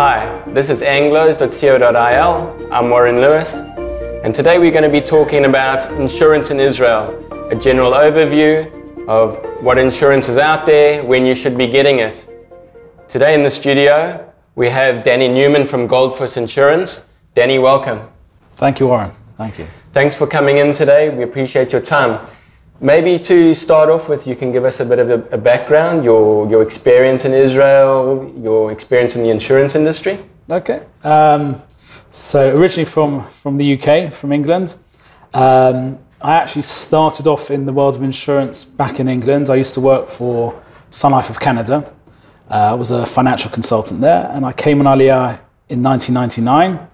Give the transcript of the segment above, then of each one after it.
Hi, this is anglos.co.il. I'm Warren Lewis, and today we're going to be talking about insurance in Israel, a general overview of what insurance is out there, when you should be getting it. Today in the studio, we have Danny Newman from Goldfuss Insurance. Danny, welcome. Thank you, Warren. Thank you. Thanks for coming in today. We appreciate your time. Maybe to start off with, you can give us a bit of a, a, background, your, your experience in Israel, your experience in the insurance industry. Okay. Um, so, originally from, from the UK, from England. Um, I actually started off in the world of insurance back in England. I used to work for Sun Life of Canada. Uh, I was a financial consultant there, and I came on Aliyah in 1999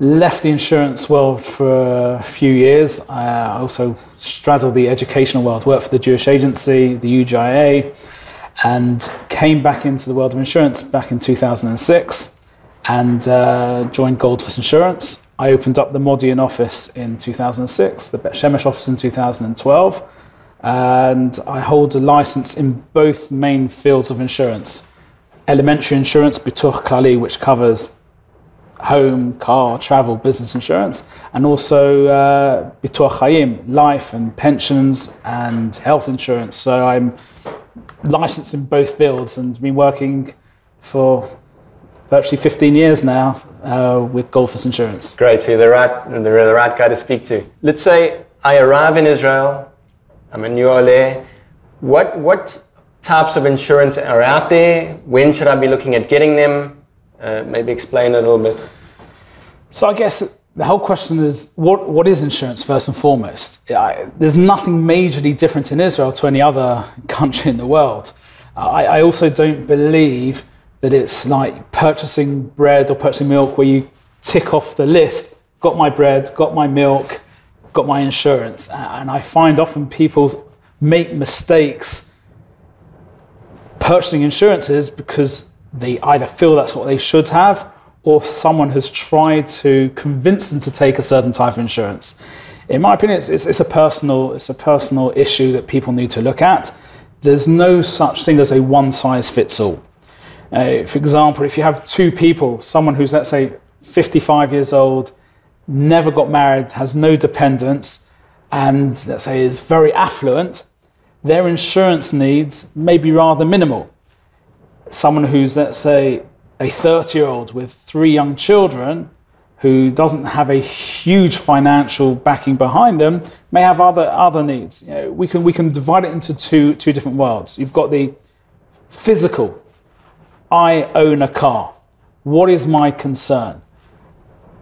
left the insurance world for a few years. I also straddled the educational world, worked for the Jewish Agency, the UJIA, and came back into the world of insurance back in 2006 and uh, joined Goldfuss Insurance. I opened up the Modi'in office in 2006, the Bet Shemesh office in 2012, and I hold a license in both main fields of insurance. Elementary insurance, Bituach Klali, which covers home, car, travel, business insurance, and also uh, Bituach Hayim, life and pensions and health insurance. So I'm licensed in both fields and been working for virtually 15 years now uh, with Goldfuss Insurance. Great, so you're the right, the, right guy to speak to. Let's say I arrive in Israel, I'm a new Ole. What, what types of insurance are out there? When should I be looking at getting them? Uh, maybe explain a little bit. So I guess the whole question is what, what is insurance first and foremost? I, there's nothing majorly different in Israel to any other country in the world. I, I, also don't believe that it's like purchasing bread or purchasing milk where you tick off the list got my bread, got my milk, got my insurance. And I find often people make mistakes purchasing insurances because they either feel that's what they should have or someone has tried to convince them to take a certain type of insurance. In my opinion, it's, it's, it's, a personal, it's a personal issue that people need to look at. There's no such thing as a one size fits all. Uh, for example, if you have two people, someone who's, let's say, 55 years old, never got married, has no dependents, and let's say is very affluent, their insurance needs may be rather minimal someone who's, let's say, a 30 year old with three young children who doesn't have a huge financial backing behind them may have other, other needs. You know, we, can, we can divide it into two, two different worlds. You've got the physical I own a car. What is my concern?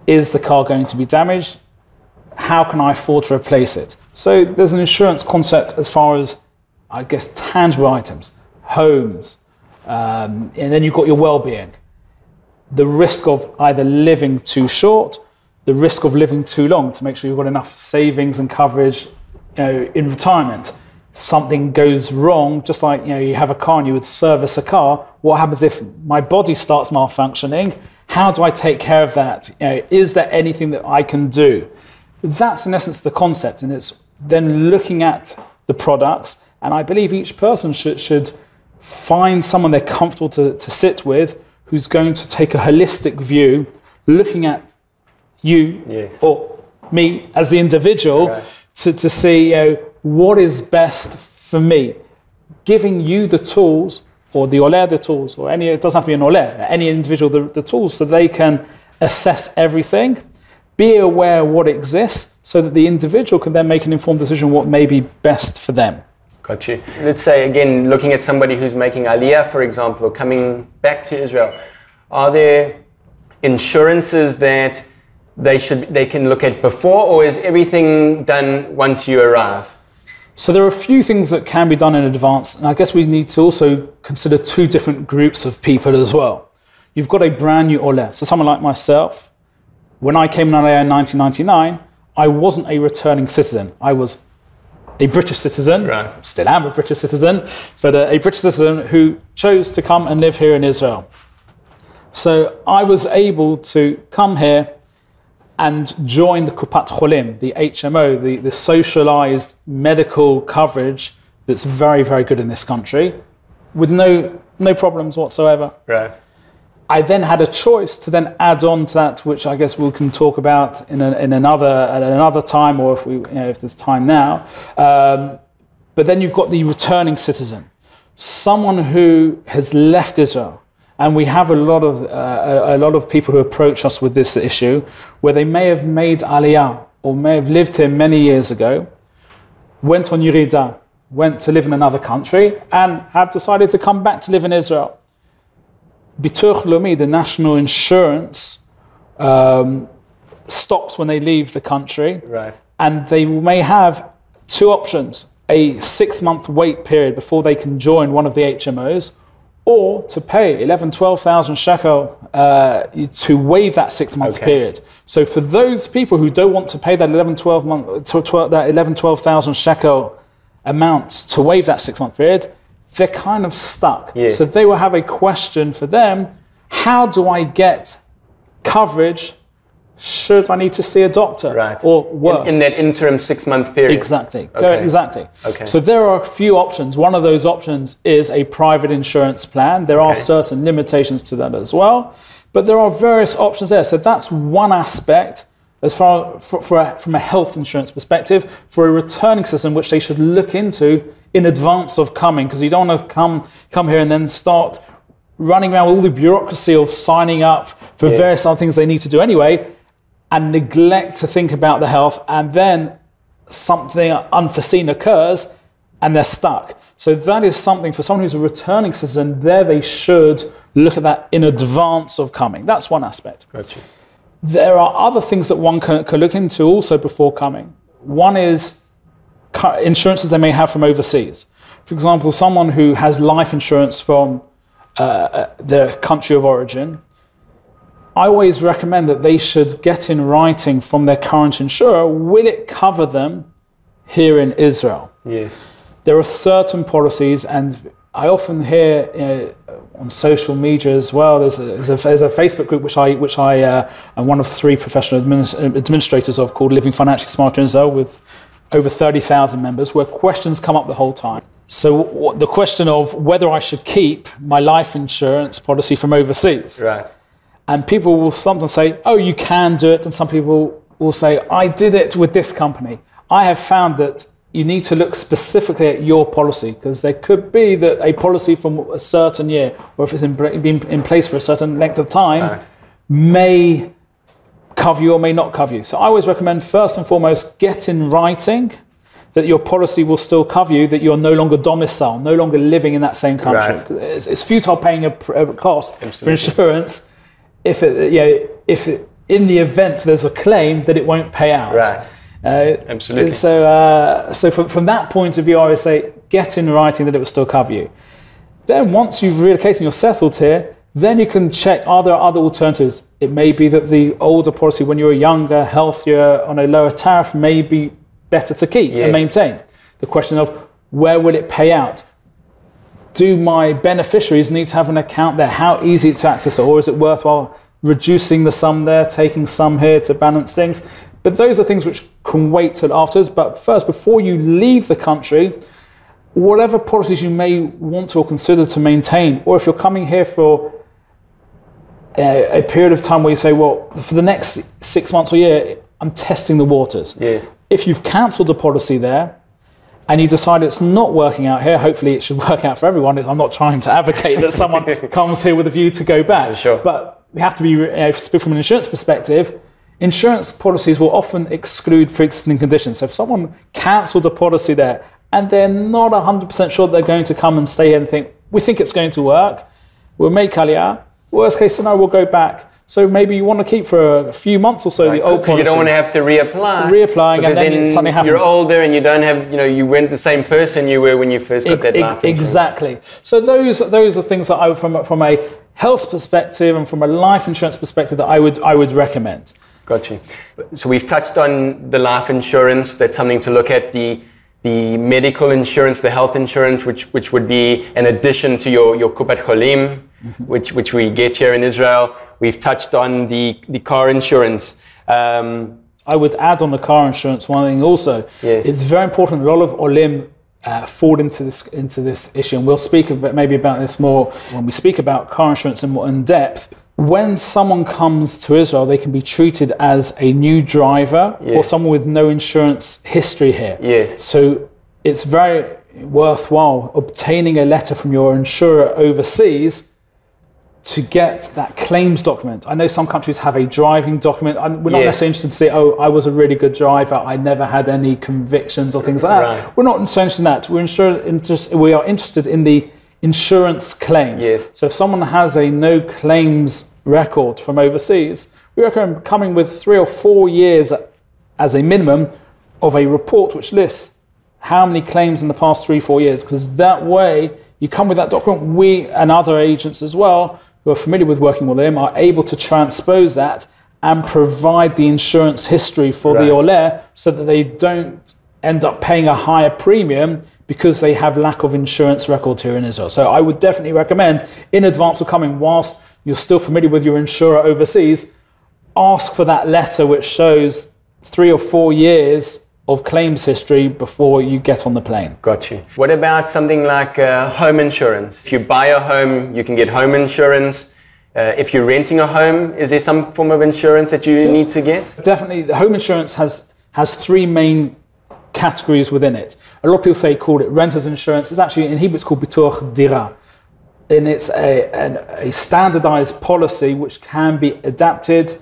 Is the car going to be damaged? How can I afford to replace it? So there's an insurance concept as far as, I guess, tangible items, homes, um, and then you've got your well-being, the risk of either living too short, the risk of living too long to make sure you've got enough savings and coverage you know, in retirement. Something goes wrong, just like you know you have a car and you would service a car. What happens if my body starts malfunctioning? How do I take care of that? You know, is there anything that I can do? That's in essence the concept, and it's then looking at the products. And I believe each person should should find someone they're comfortable to, to sit with who's going to take a holistic view, looking at you or me as the individual right. to, to see you know, what is best for me. Giving you the tools, or the OLE the tools, or any, it doesn't have to be an OLE, any individual the, the tools so they can assess everything, be aware of what exists, so that the individual can then make an informed decision what may be best for them. Got you. Let's say again, looking at somebody who's making aliyah, for example, coming back to Israel, are there insurances that they should they can look at before, or is everything done once you arrive? So there are a few things that can be done in advance, and I guess we need to also consider two different groups of people as well. You've got a brand new Ole, so someone like myself. When I came in Aliyah in 1999, I wasn't a returning citizen. I was a British citizen, right. still am a British citizen, but a, a, British citizen who chose to come and live here in Israel. So I was able to come here and join the Kupat Cholim, the HMO, the, the socialized medical coverage that's very, very good in this country with no, no problems whatsoever. Right. I then had a choice to then add on to that, which I guess we can talk about in, a, in another at another time, or if we you know, if there's time now. Um, but then you've got the returning citizen, someone who has left Israel, and we have a lot of uh, a, a lot of people who approach us with this issue, where they may have made aliyah or may have lived here many years ago, went on yerida, went to live in another country, and have decided to come back to live in Israel. Bituach Leumi, the national insurance, um, stops when they leave the country, Right. and they may have two options: a six-month wait period before they can join one of the HMOs, or to pay 11, 12,000 shekel uh, to waive that six-month Okay. period. So for those people who don't want to pay that 11, 12 month, to- to- that 11, 12,000 shekel amount to waive that six-month period, they're kind of stuck. Yeah. So they will have a question for them: How do I get coverage? Should I need to see a doctor? Right. Or worse? In, in that interim six month period. Exactly. Okay. exactly. Okay. So there are a few options. One of those options is a private insurance plan. There are certain limitations to that as well, but there are various options there. So that's one aspect as far for, for a, from a health insurance perspective for a returning system, which they should look into in advance of coming, because you don't want to come come here and then start running around with all the bureaucracy of signing up for Yeah. various other things they need to do anyway, and neglect to think about the health, and then something unforeseen occurs and they're stuck. So that is something for someone who's a returning citizen, there they should look at that in advance of coming. That's one aspect. Gotcha. There are other things that one can, can look into also before coming. One is insurances they may have from overseas. For example, someone who has life insurance from uh, uh, their country of origin, I always recommend that they should get in writing from their current insurer will it cover them here in Israel? Yes. there are certain policies, and I often hear uh, on social media as well. There's a, there's a, there's a Facebook group which I which I uh, am one of three professional adminis- administrators of called Living Financially Smarter in Israel with over thirty thousand members, where questions come up the whole time. So the question of whether I should keep my life insurance policy from overseas. Right. And people will sometimes say, oh, you can do it. And some people will say, I did it with this company. I have found that you need to look specifically at your policy because there could be that a policy from a certain year, or if it's in, been in place for a certain length of time, Right. may cover you or may not cover you. So I always recommend first and foremost get in writing that your policy will still cover you, that you're no longer domiciled, no longer living in that same country. Right. It's, it's futile paying a, a cost for insurance if it, you know, if it, in the event there's a claim that it won't pay out. Right. Uh, Absolutely. So, uh, so from, from that point of view, I would say get in writing that it will still cover you. Then once you've relocated and you're settled here, then you can check are there other alternatives. It may be that the older policy, when you're younger, healthier, on a lower tariff, may be better to keep Yes. and maintain. The question of where will it pay out? Do my beneficiaries need to have an account there? How easy to access it, or is it worthwhile reducing the sum there, taking some here to balance things? But those are things which can wait till afterwards. But first, before you leave the country, whatever policies you may want to or consider to maintain, or if you're coming here for a, a period of time where you say, well, for the next six months or year, I'm testing the waters. Yes. If you've cancelled a policy there and you decide it's not working out here, hopefully it should work out for everyone. I'm not trying to advocate that someone comes here with a view to go back. Sure. But we have to be, uh, from an insurance perspective, insurance policies will often exclude pre-existing conditions. So if someone cancelled a policy there and they're not 100% sure they're going to come and stay here and think, we think it's going to work, we'll make aliyah. Worst case scenario, we'll go back. So maybe you want to keep for a few months or so the old Because policy. you don't want to have to reapply. Reapplying and because then something happens. You're older and you don't have, you know, you weren't the same person you were when you first got that Ex- life insurance. exactly. So those those are things that I from from a health perspective and from a life insurance perspective that I would I would recommend. Got you. So we've touched on the life insurance. That's something to look at. The the medical insurance, the health insurance, which which would be an addition to your your kupat cholim, which which we get here in Israel. We've touched on the the car insurance. Um, I would add on the car insurance one thing also. Yes. It's very important. A lot of olim uh, fall into this into this issue, and we'll speak about, maybe about this more when we speak about car insurance in more in depth. When someone comes to Israel, they can be treated as a new driver Yeah. or someone with no insurance history here. Yes. So it's very worthwhile obtaining a letter from your insurer overseas to get that claims document. I know some countries have a driving document. and We're not Yes. necessarily interested to say, oh, I was a really good driver. I never had any convictions or things like that. Right. We're not interested in that. We're insur- interest, we are interested in the insurance claims. Yes. So if someone has a no claims record from overseas, we recommend coming with three or four years as a minimum of a report which lists how many claims in the past three, four years, because that way you come with that document. We and other agents as well who are familiar with working with them are able to transpose that and provide the insurance history for the Right. Oleh so that they don't end up paying a higher premium because they have lack of insurance records here in Israel. So I would definitely recommend in advance of coming, whilst you're still familiar with your insurer overseas, ask for that letter which shows three or four years of claims history before you get on the plane. Got you. What about something like uh, home insurance? If you buy a home, you can get home insurance. Uh, if you're renting a home, is there some form of insurance that you need to get? Definitely, the home insurance has has three main categories within it. A lot of people say call it renters insurance. It's actually in Hebrew it's called bituach dira, and it's a, an, a standardized policy which can be adapted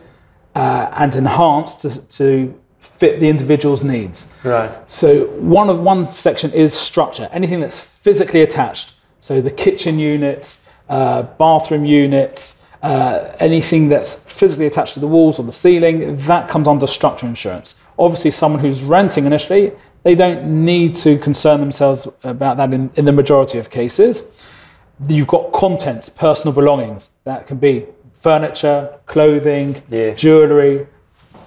uh, and enhanced to, to fit the individual's needs. Right. So one of one section is structure. Anything that's physically attached. So the kitchen units, uh, bathroom units, uh, anything that's physically attached to the walls or the ceiling, that comes under structure insurance. Obviously, someone who's renting initially, they don't need to concern themselves about that in, in the majority of cases. You've got contents, personal belongings. That can be furniture, clothing, Yeah. jewelry,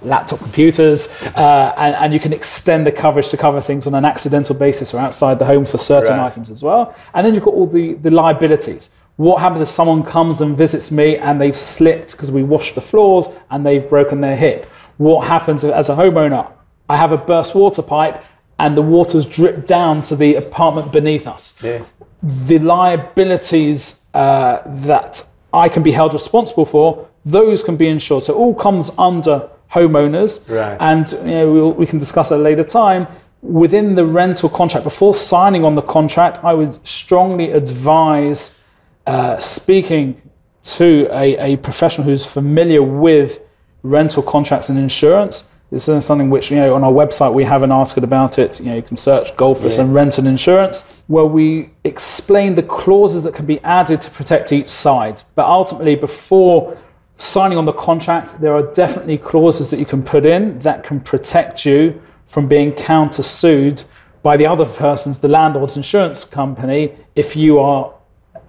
laptop computers, uh, and, and you can extend the coverage to cover things on an accidental basis or outside the home for certain Right. items as well. And then you've got all the, the liabilities. What happens if someone comes and visits me and they've slipped because we washed the floors and they've broken their hip? What happens if, as a homeowner? I have a burst water pipe and the water's dripped down to the apartment beneath us Yeah. the liabilities uh, that I can be held responsible for, those can be insured. So it all comes under homeowners. Right. And you know, we'll, we can discuss at a later time. Within the rental contract, before signing on the contract, I would strongly advise uh, speaking to a, a professional who's familiar with rental contracts and insurance. This is something which, you know, on our website we have an article about it. You know, you can search Goldfuss Yeah. and rent and insurance, where we explain the clauses that can be added to protect each side. But ultimately, before signing on the contract, there are definitely clauses that you can put in that can protect you from being countersued by the other person's, the landlord's insurance company, if you are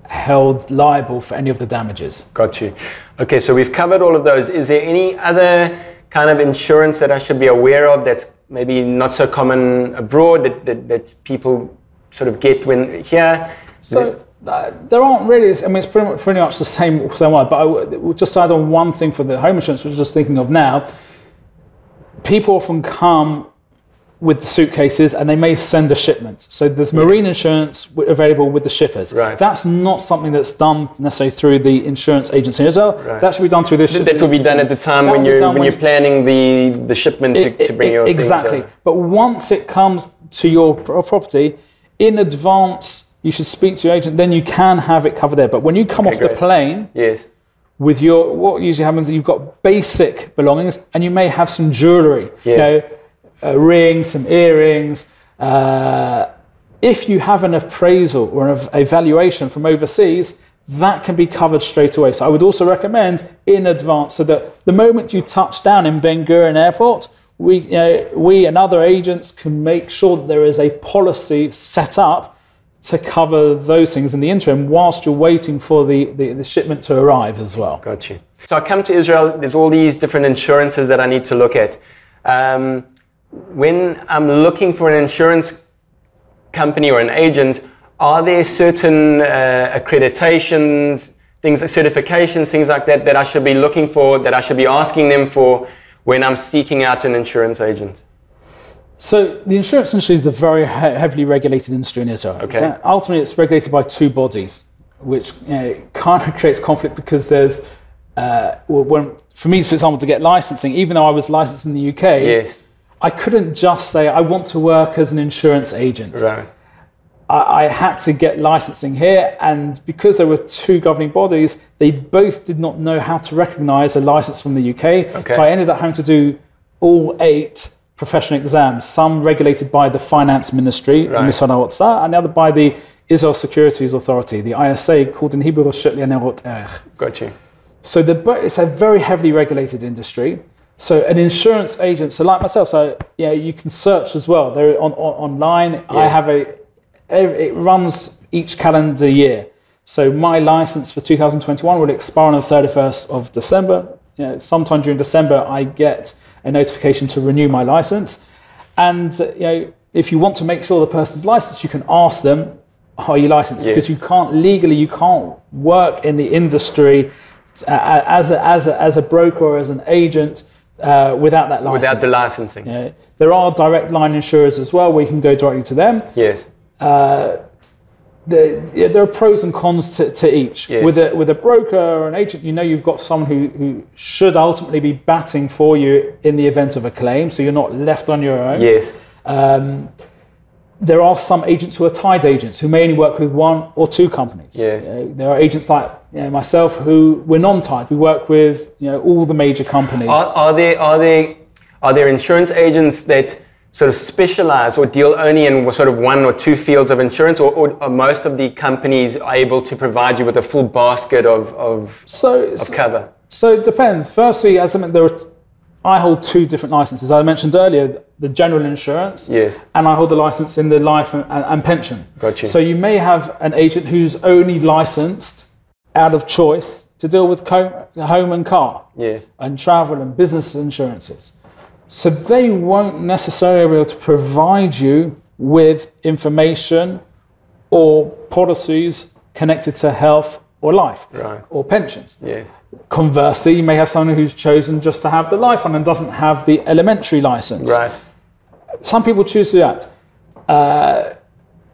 held liable for any of the damages. Got you. Okay, so we've covered all of those. Is there any other kind of insurance that I should be aware of that's maybe not so common abroad that, that, that people sort of get when here? So uh, there aren't really. I mean, it's pretty much, pretty much the same same way. But I would just add on one thing for the home insurance, which I'm just thinking of now. People often come with the suitcases and they may send a shipment. So there's marine insurance available with the shippers. Right. That's not something that's done necessarily through the insurance agency as well. Right. That should be done through the that will be done at the time That when will be you're when when- you're planning the the shipment to, to bring your exactly. over. But once it comes to your pro- property, in advance, you should speak to your agent. Then you can have it covered there. But when you come Okay, off the plane Yes. with your, what usually happens is you've got basic belongings, and you may have some jewelry. You know, a ring, some earrings. Uh, if you have an appraisal or an evaluation from overseas, that can be covered straight away. So I would also recommend in advance so that the moment you touch down in Ben Gurion Airport, we, you know, we and other agents can make sure that there is a policy set up to cover those things in the interim whilst you're waiting for the, the, the shipment to arrive as well. Got you. So I come to Israel, there's all these different insurances that I need to look at. Um, when I'm looking for an insurance company or an agent, are there certain uh, accreditations, things like certifications, things like that, that I should be looking for, that I should be asking them for when I'm seeking out an insurance agent? So the insurance industry is a very he- heavily regulated industry in Israel. Okay. So ultimately, it's regulated by two bodies, which you know, kind of creates conflict because there's, uh, when, for me, for example, to get licensing, even though I was licensed in the UK, Yes. I couldn't just say I want to work as an insurance agent. Right. I, I had to get licensing here, and because there were two governing bodies, they both did not know how to recognise a license from the UK. Okay. So I ended up having to do all eight professional exams, some regulated by the Finance Ministry, Right. And the other by the Israel Securities Authority, the ISA, called in Hebrew Roshut Le'nerot Erech. Got you. So the, it's a very heavily regulated industry. So an insurance agent, so like myself, so yeah, you can search as well. They're on, on online. I have a, it runs each calendar year. So my license for 2021 will expire on the 31st of December. You know, sometime during December, I get a notification to renew my license. And uh, you know, if you want to make sure the person's licensed, you can ask them, "Are you licensed?" Yeah. Because you can't legally, you can't work in the industry uh, as a, as a, as a broker or as an agent uh, without that license. Without the licensing. Yeah. There are direct line insurers as well where you can go directly to them. Yes. The, yeah, there are pros and cons to, to each. Yeah. With a with a broker or an agent, you know you've got someone who, who should ultimately be batting for you in the event of a claim, so you're not left on your own. Yes. Um, there are some agents who are tied agents who may only work with one or two companies. Yes. You know, there are agents like you know, myself who we're non-tied. We work with you know all the major companies. Are, are there are there are there insurance agents that sort of specialize or deal only in sort of one or two fields of insurance, or, or are most of the companies able to provide you with a full basket of, of, so of cover? So it depends. Firstly, as I mean, there are, I hold two different licenses. I mentioned earlier the general insurance, Yes. and I hold the license in the life and, and, and pension. Got you. So you may have an agent who's only licensed out of choice to deal with co- home and car, Yes. and travel and business insurances. So they won't necessarily be able to provide you with information or policies connected to health or life Right. or pensions. Yes. Conversely, you may have someone who's chosen just to have the life one and doesn't have the elementary license. Right. Some people choose to do that. Uh,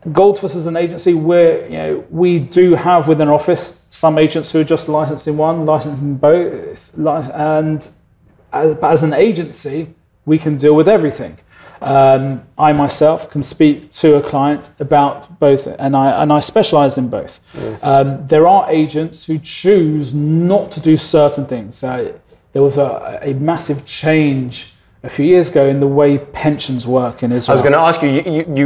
Goldfuss is an agency where you know we do have within our office some agents who are just licensed in one, licensed in both, and as, but as an agency, we can deal with everything. Um, I myself can speak to a client about both, and I and I specialise in both. Um, there are agents who choose not to do certain things. So there was a, a massive change a few years ago in the way pensions work in Israel. I was going to ask you, you, you,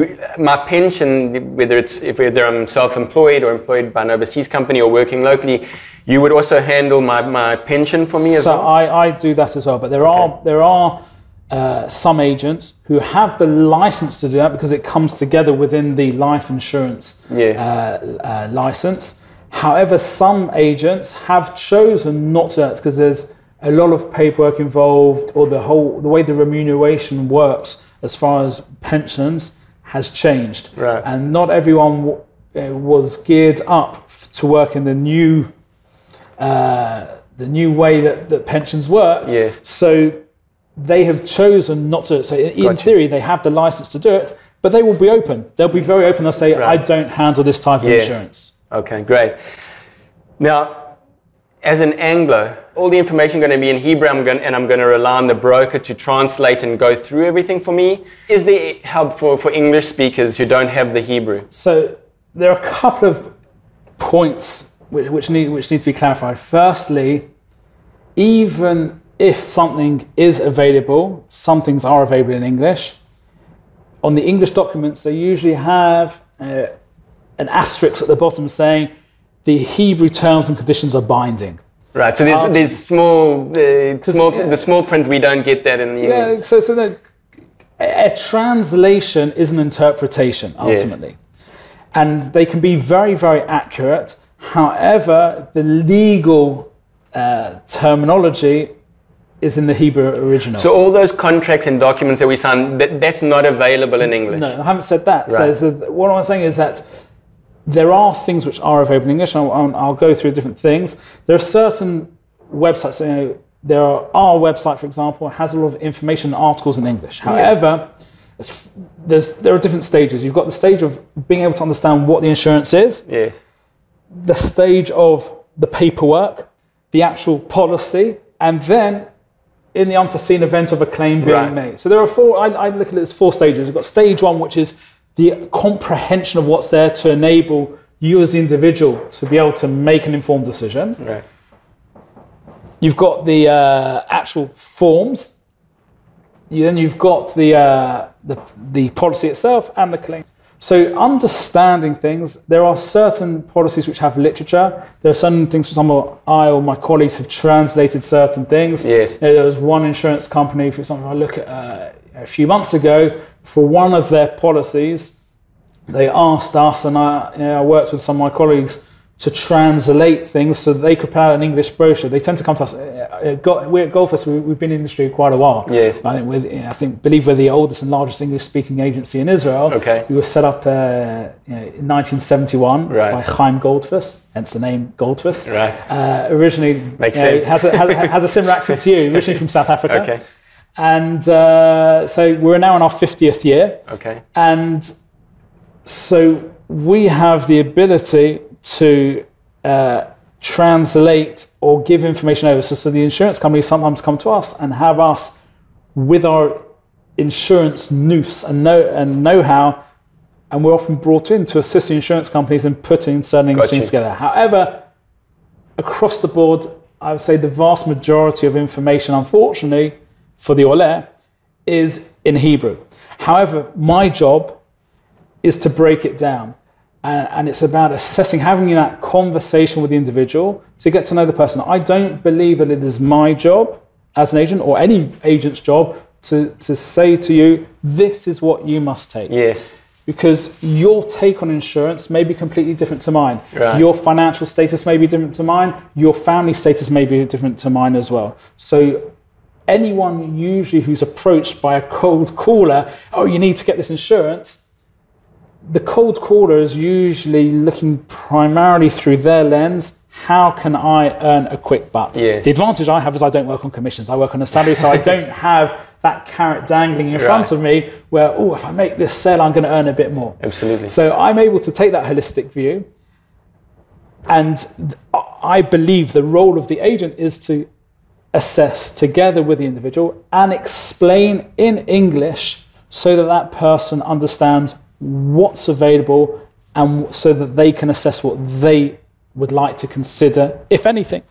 my pension, whether it's if whether I'm self-employed or employed by an overseas company or working locally, you would also handle my, my pension for me as so well. So I, I do that as well. But there are there are uh, some agents who have the license to do that because it comes together within the life insurance Yes. uh, uh, license. However, some agents have chosen not to because there's a lot of paperwork involved, or the whole the way the remuneration works as far as pensions has changed, Right. and not everyone w- uh, was geared up to work in the new uh, the new way that, that pensions worked. Yeah. So they have chosen not to. So in, in Gotcha. theory, they have the license to do it, but they will be open. They'll be very open. They'll say, Right. "I don't handle this type of Yeah. insurance." Okay, great. Now, as an Anglo, all the information going to be in Hebrew, I'm going, and I'm going to rely on the broker to translate and go through everything for me. Is there help for, for English speakers who don't have the Hebrew? So there are a couple of points which, which need which need to be clarified. Firstly, even if something is available, some things are available in English. On the English documents, they usually have uh, an asterisk at the bottom saying the Hebrew terms and conditions are binding. Right. So there's, there's small, uh, small, yeah. the small print. We don't get that in the Yeah, so, so that a, a translation is an interpretation ultimately. And they can be very, very accurate. However, the legal uh, terminology is in the Hebrew original. So all those contracts and documents that we sign, that, that's not available in English. no, I haven't said that. Right. So the, what I'm saying is that there are things which are available in English. I'll, I'll go through different things. There are certain websites. You know, there are our website, for example, has a lot of information and articles in English. However, there's there are different stages. You've got the stage of being able to understand what the insurance is, Yes. the stage of the paperwork, the actual policy, and then in the unforeseen event of a claim being Right. made. So there are four. I, I look at it as four stages. You've got stage one, which is the comprehension of what's there to enable you as the individual to be able to make an informed decision. Right. You've got the uh, actual forms. You, then you've got the, uh, the the policy itself and the claim. So understanding things, there are certain policies which have literature. There are certain things, for example, I or my colleagues have translated certain things. Yes. You know, there was one insurance company, for example, I look at uh, a few months ago for one of their policies. They asked us, and I, you know, I worked with some of my colleagues to translate things so that they could put out an English brochure. They tend to come to us. Uh, uh, we're at Goldfuss. we- We've been in the industry quite a while. Yes. I think, with, I think, believe we're the oldest and largest English-speaking agency in Israel. Okay. We were set up uh, you know, in 1971 Right. by Chaim Goldfuss, hence the name Goldfuss. Right. Uh, originally, Makes you know, sense. Has a, has, has a similar accent to you. Originally from South Africa. Okay. And uh, so we're now in our 50th year. Okay. And so we have the ability to uh, translate or give information over. So, so the insurance companies sometimes come to us and have us with our insurance nous and know and know-how, and we're often brought in to assist the insurance companies in putting certain English Got things together. However, across the board, I would say the vast majority of information, unfortunately, for the Oleh, is in Hebrew. However, my job is to break it down. And, and it's about assessing, having that conversation with the individual to get to know the person. I don't believe that it is my job as an agent or any agent's job to, to say to you, this is what you must take. Yes. Because your take on insurance may be completely different to mine. Right. Your financial status may be different to mine. Your family status may be different to mine as well. So anyone usually who's approached by a cold caller, oh, you need to get this insurance, the cold caller is usually looking primarily through their lens. How can I earn a quick buck? Yes. The advantage I have is I don't work on commissions. I work on a salary, so I don't have that carrot dangling in front of me where, oh, if I make this sale, I'm going to earn a bit more. Absolutely. So I'm able to take that holistic view. And I believe the role of the agent is to assess together with the individual and explain in English so that that person understands what's available and so that they can assess what they would like to consider, if anything.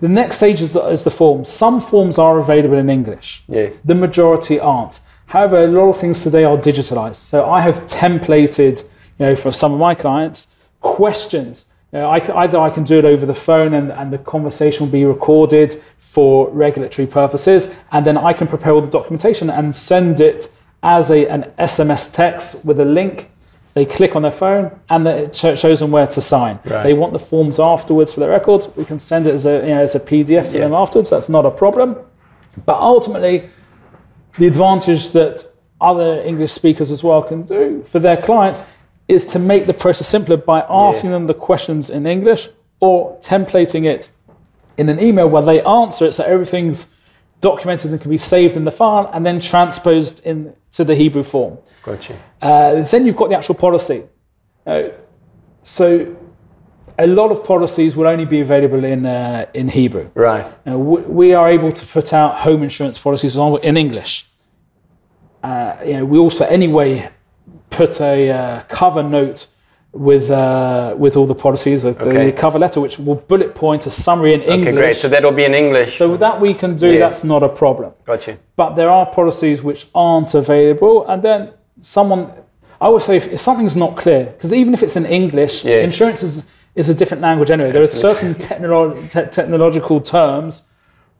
The next stage is the, is the forms. Some forms are available in English. Yes. The majority aren't. However, a lot of things today are digitalized. So I have templated, you know, for some of my clients, questions. You know, I, either I can do it over the phone and, and the conversation will be recorded for regulatory purposes, and then I can prepare all the documentation and send it as a, an SMS text with a link. They click on their phone and it sho- shows them where to sign. Right. They want the forms afterwards for their records. We can send it as a, you know, as a PDF to Yeah. them afterwards. That's not a problem. But ultimately, the advantage that other English speakers as well can do for their clients is to make the process simpler by asking them the questions in English or templating it in an email where they answer it so everything's documented and can be saved in the file and then transposed into the Hebrew form. Got you. Uh, then you've got the actual policy. Uh, so a lot of policies will only be available in, uh, in Hebrew. Right. Now, we, we are able to put out home insurance policies for example, in English. Uh, you know, we also anyway put a uh, cover note with uh, with all the policies, uh, Okay. the cover letter, which will bullet point a summary in English. Okay, great. So that will be in English. So that we can do. Yeah. That's not a problem. Got you. But there are policies which aren't available, and then someone. I would say if, if something's not clear, because even if it's in English, Yeah. insurance is, is a different language anyway. There are certain technolo- te- technological terms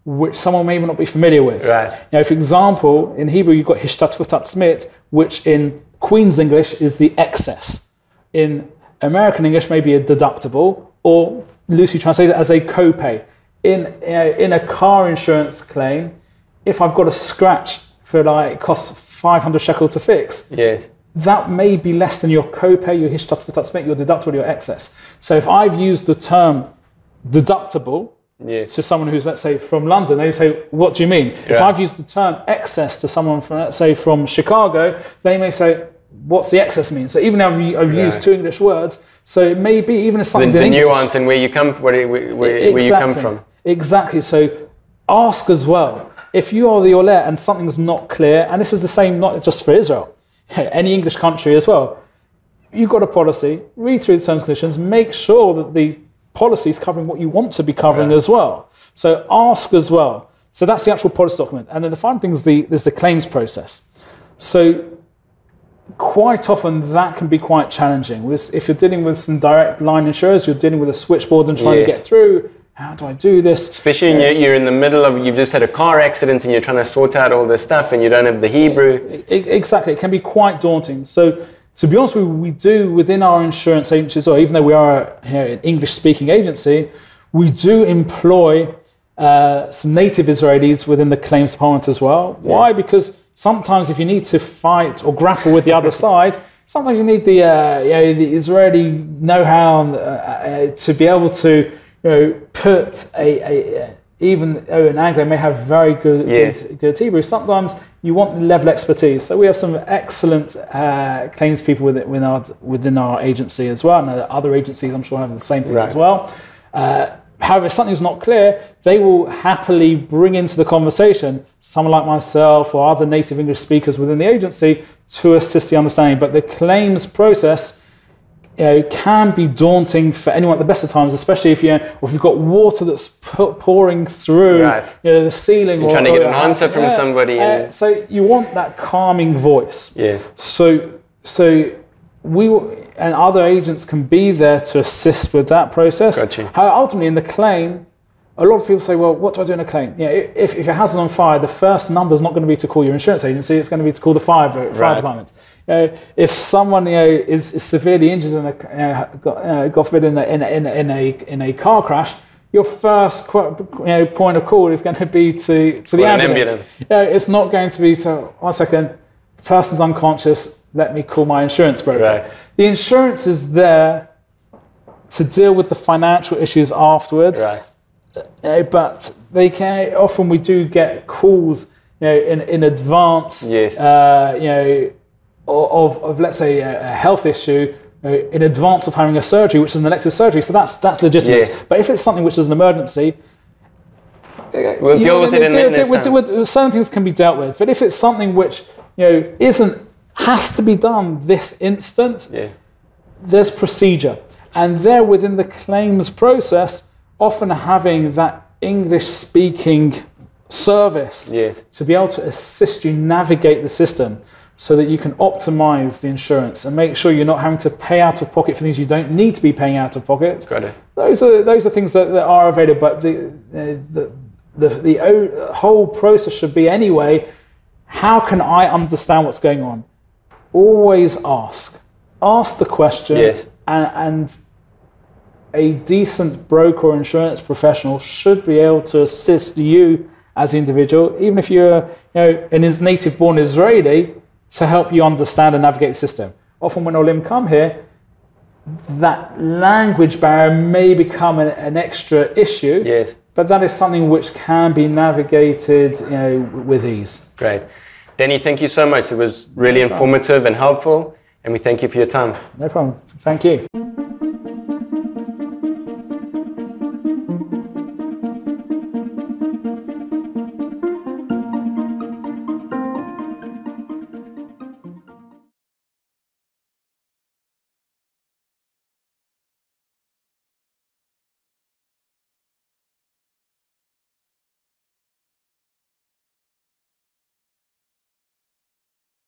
which someone may not be familiar with. Right. You know, for example, in Hebrew you've got hishtatfut atzmit, which in Queen's English is the excess. In American English, maybe a deductible, or loosely translated as a copay. In uh, in a car insurance claim, if I've got a scratch for like it costs 500 shekel to fix, Yes. that may be less than your copay, your hishtat smit, your deductible, your excess. So if I've used the term deductible Yes. to someone who's, let's say, from London, they say, What do you mean? If I've used the term excess to someone from, let's say, from Chicago, they may say, What's the excess mean? So even I've, I've used two English words, so it may be, even if The, something's the in English. nuance and where you come, where, where, where, where you come from. Exactly. So ask as well. If you are the Olet and something's not clear, and this is the same not just for Israel, any English country as well, you've got a policy, read through the terms and conditions, make sure that the policy is covering what you want to be covering Yeah. as well. So ask as well. So that's the actual policy document. And then the final thing is the, there's the claims process. So quite often that can be quite challenging. If you're dealing with some direct line insurers, you're dealing with a switchboard and trying to get through. How do I do this? Especially when you're, in the middle of, you've just had a car accident and you're trying to sort out all this stuff and you don't have the Hebrew. Exactly, it can be quite daunting. So, to be honest with you, we do within our insurance agencies, or even though we are here an English-speaking agency, we do employ uh, some native Israelis within the claims department as well. Why? Because sometimes if you need to fight or grapple with the other side, sometimes you need the uh, you know, the Israeli know-how and, uh, uh, to be able to you know put a, a, a even though an Anglo may have very good Yes. good, good Hebrew, sometimes you want the level expertise. So we have some excellent uh, claims people within, within, our, within our agency as well, and other agencies I'm sure have the same thing Right. as well. Uh, however, if something's not clear, they will happily bring into the conversation someone like myself or other native English speakers within the agency to assist the understanding. But the claims process you know, can be daunting for anyone at the best of times, especially if you if you've got water that's pouring through Right. you know, the ceiling. or, trying to get an answer from somebody Uh, and- so you want that calming voice. Yes. So, so we and other agents can be there to assist with that process. Got you. How ultimately in the claim, a lot of people say, "Well, what do I do in a claim?" Yeah, if, if your house is on fire, the first number is not going to be to call your insurance agency; it's going to be to call the fire fire Right. department. You know, if someone you know is, is severely injured in a, you know, got, you know, God forbid, in a, in a, in a, in a, in a car crash. Your first qu- you know, point of call is going to be to, to the an ambulance. ambulance. You know, it's not going to be to one second, the person's unconscious. Let me call my insurance broker. Right. The insurance is there to deal with the financial issues afterwards. Right. Uh, but they can often we do get calls you know in, in advance Yes. uh, you know of, of let's say a, a health issue in advance of having a surgery which is an elective surgery so that's that's legitimate Yes. but if it's something which is an emergency We'll deal know, with it in deal- the deal- next time. with- with- certain things can be dealt with but if it's something which you know isn't has to be done this instant Yeah. there's procedure. And there within the claims process, often having that English speaking service Yes. to be able to assist you navigate the system so that you can optimize the insurance and make sure you're not having to pay out of pocket for things you don't need to be paying out of pocket. Those are those are things that, that are available, but the uh, the, the the the whole process should be anyway. How can I understand what's going on? Always ask. Ask the question, Yes. and, and a decent broker or insurance professional should be able to assist you as the individual, even if you're you know an is native born Israeli, to help you understand and navigate the system. Often when Olim come here, that language barrier may become an, an extra issue, Yes. but that is something which can be navigated you know, with ease. Great. Danny, thank you so much. It was really informative and helpful, and we thank you for your time. No problem. Thank you.